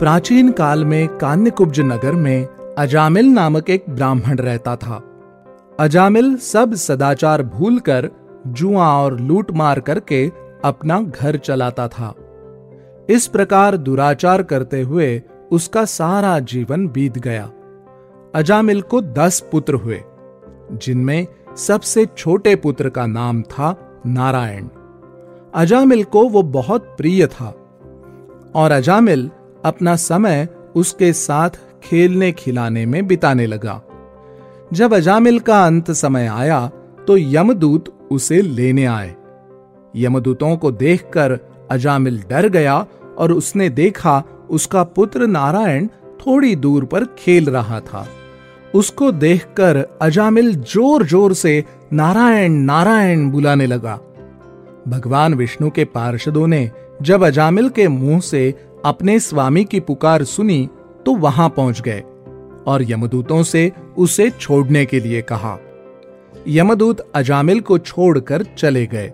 प्राचीन काल में कान्यकुब्ज नगर में अजामिल नामक एक ब्राह्मण रहता था। अजामिल सब सदाचार भूलकर जुआ और लूट मार करके अपना घर चलाता था। इस प्रकार दुराचार करते हुए उसका सारा जीवन बीत गया। अजामिल को दस पुत्र हुए, जिनमें सबसे छोटे पुत्र का नाम था नारायण। अजामिल को वो बहुत प्रिय था और अजामिल अपना समय उसके साथ खेलने खिलाने में बिताने लगा। जब अजामिल का अंत समय आया तो यमदूत उसे लेने आए। यमदूतों को देखकर अजामिल डर गया और उसने देखा उसका पुत्र नारायण थोड़ी दूर पर खेल रहा था। उसको देखकर अजामिल ज़ोर ज़ोर से, नारायण नारायण बुलाने लगा। भगवान विष्णु के पार्षदों ने जब अजामिल के मुँह से अपने स्वामी की पुकार सुनी तो वहाँ पहुँच गए और यमदूतों से उसे छोड़ने के लिए कहा। यमदूत अजामिल को छोड़कर चले गए।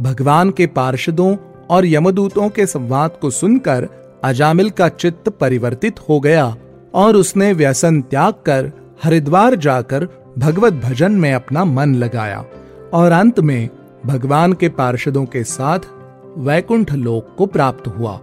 भगवान के पार्षदों और यमदूतों के संवाद को सुनकर अजामिल का चित्त परिवर्तित हो गया और उसने व्यसन त्याग कर हरिद्वार जाकर भगवत भजन में अपना मन लगाया और अंत में भगवान के पार्षदों के साथ वैकुंठ लोक को प्राप्त हुआ।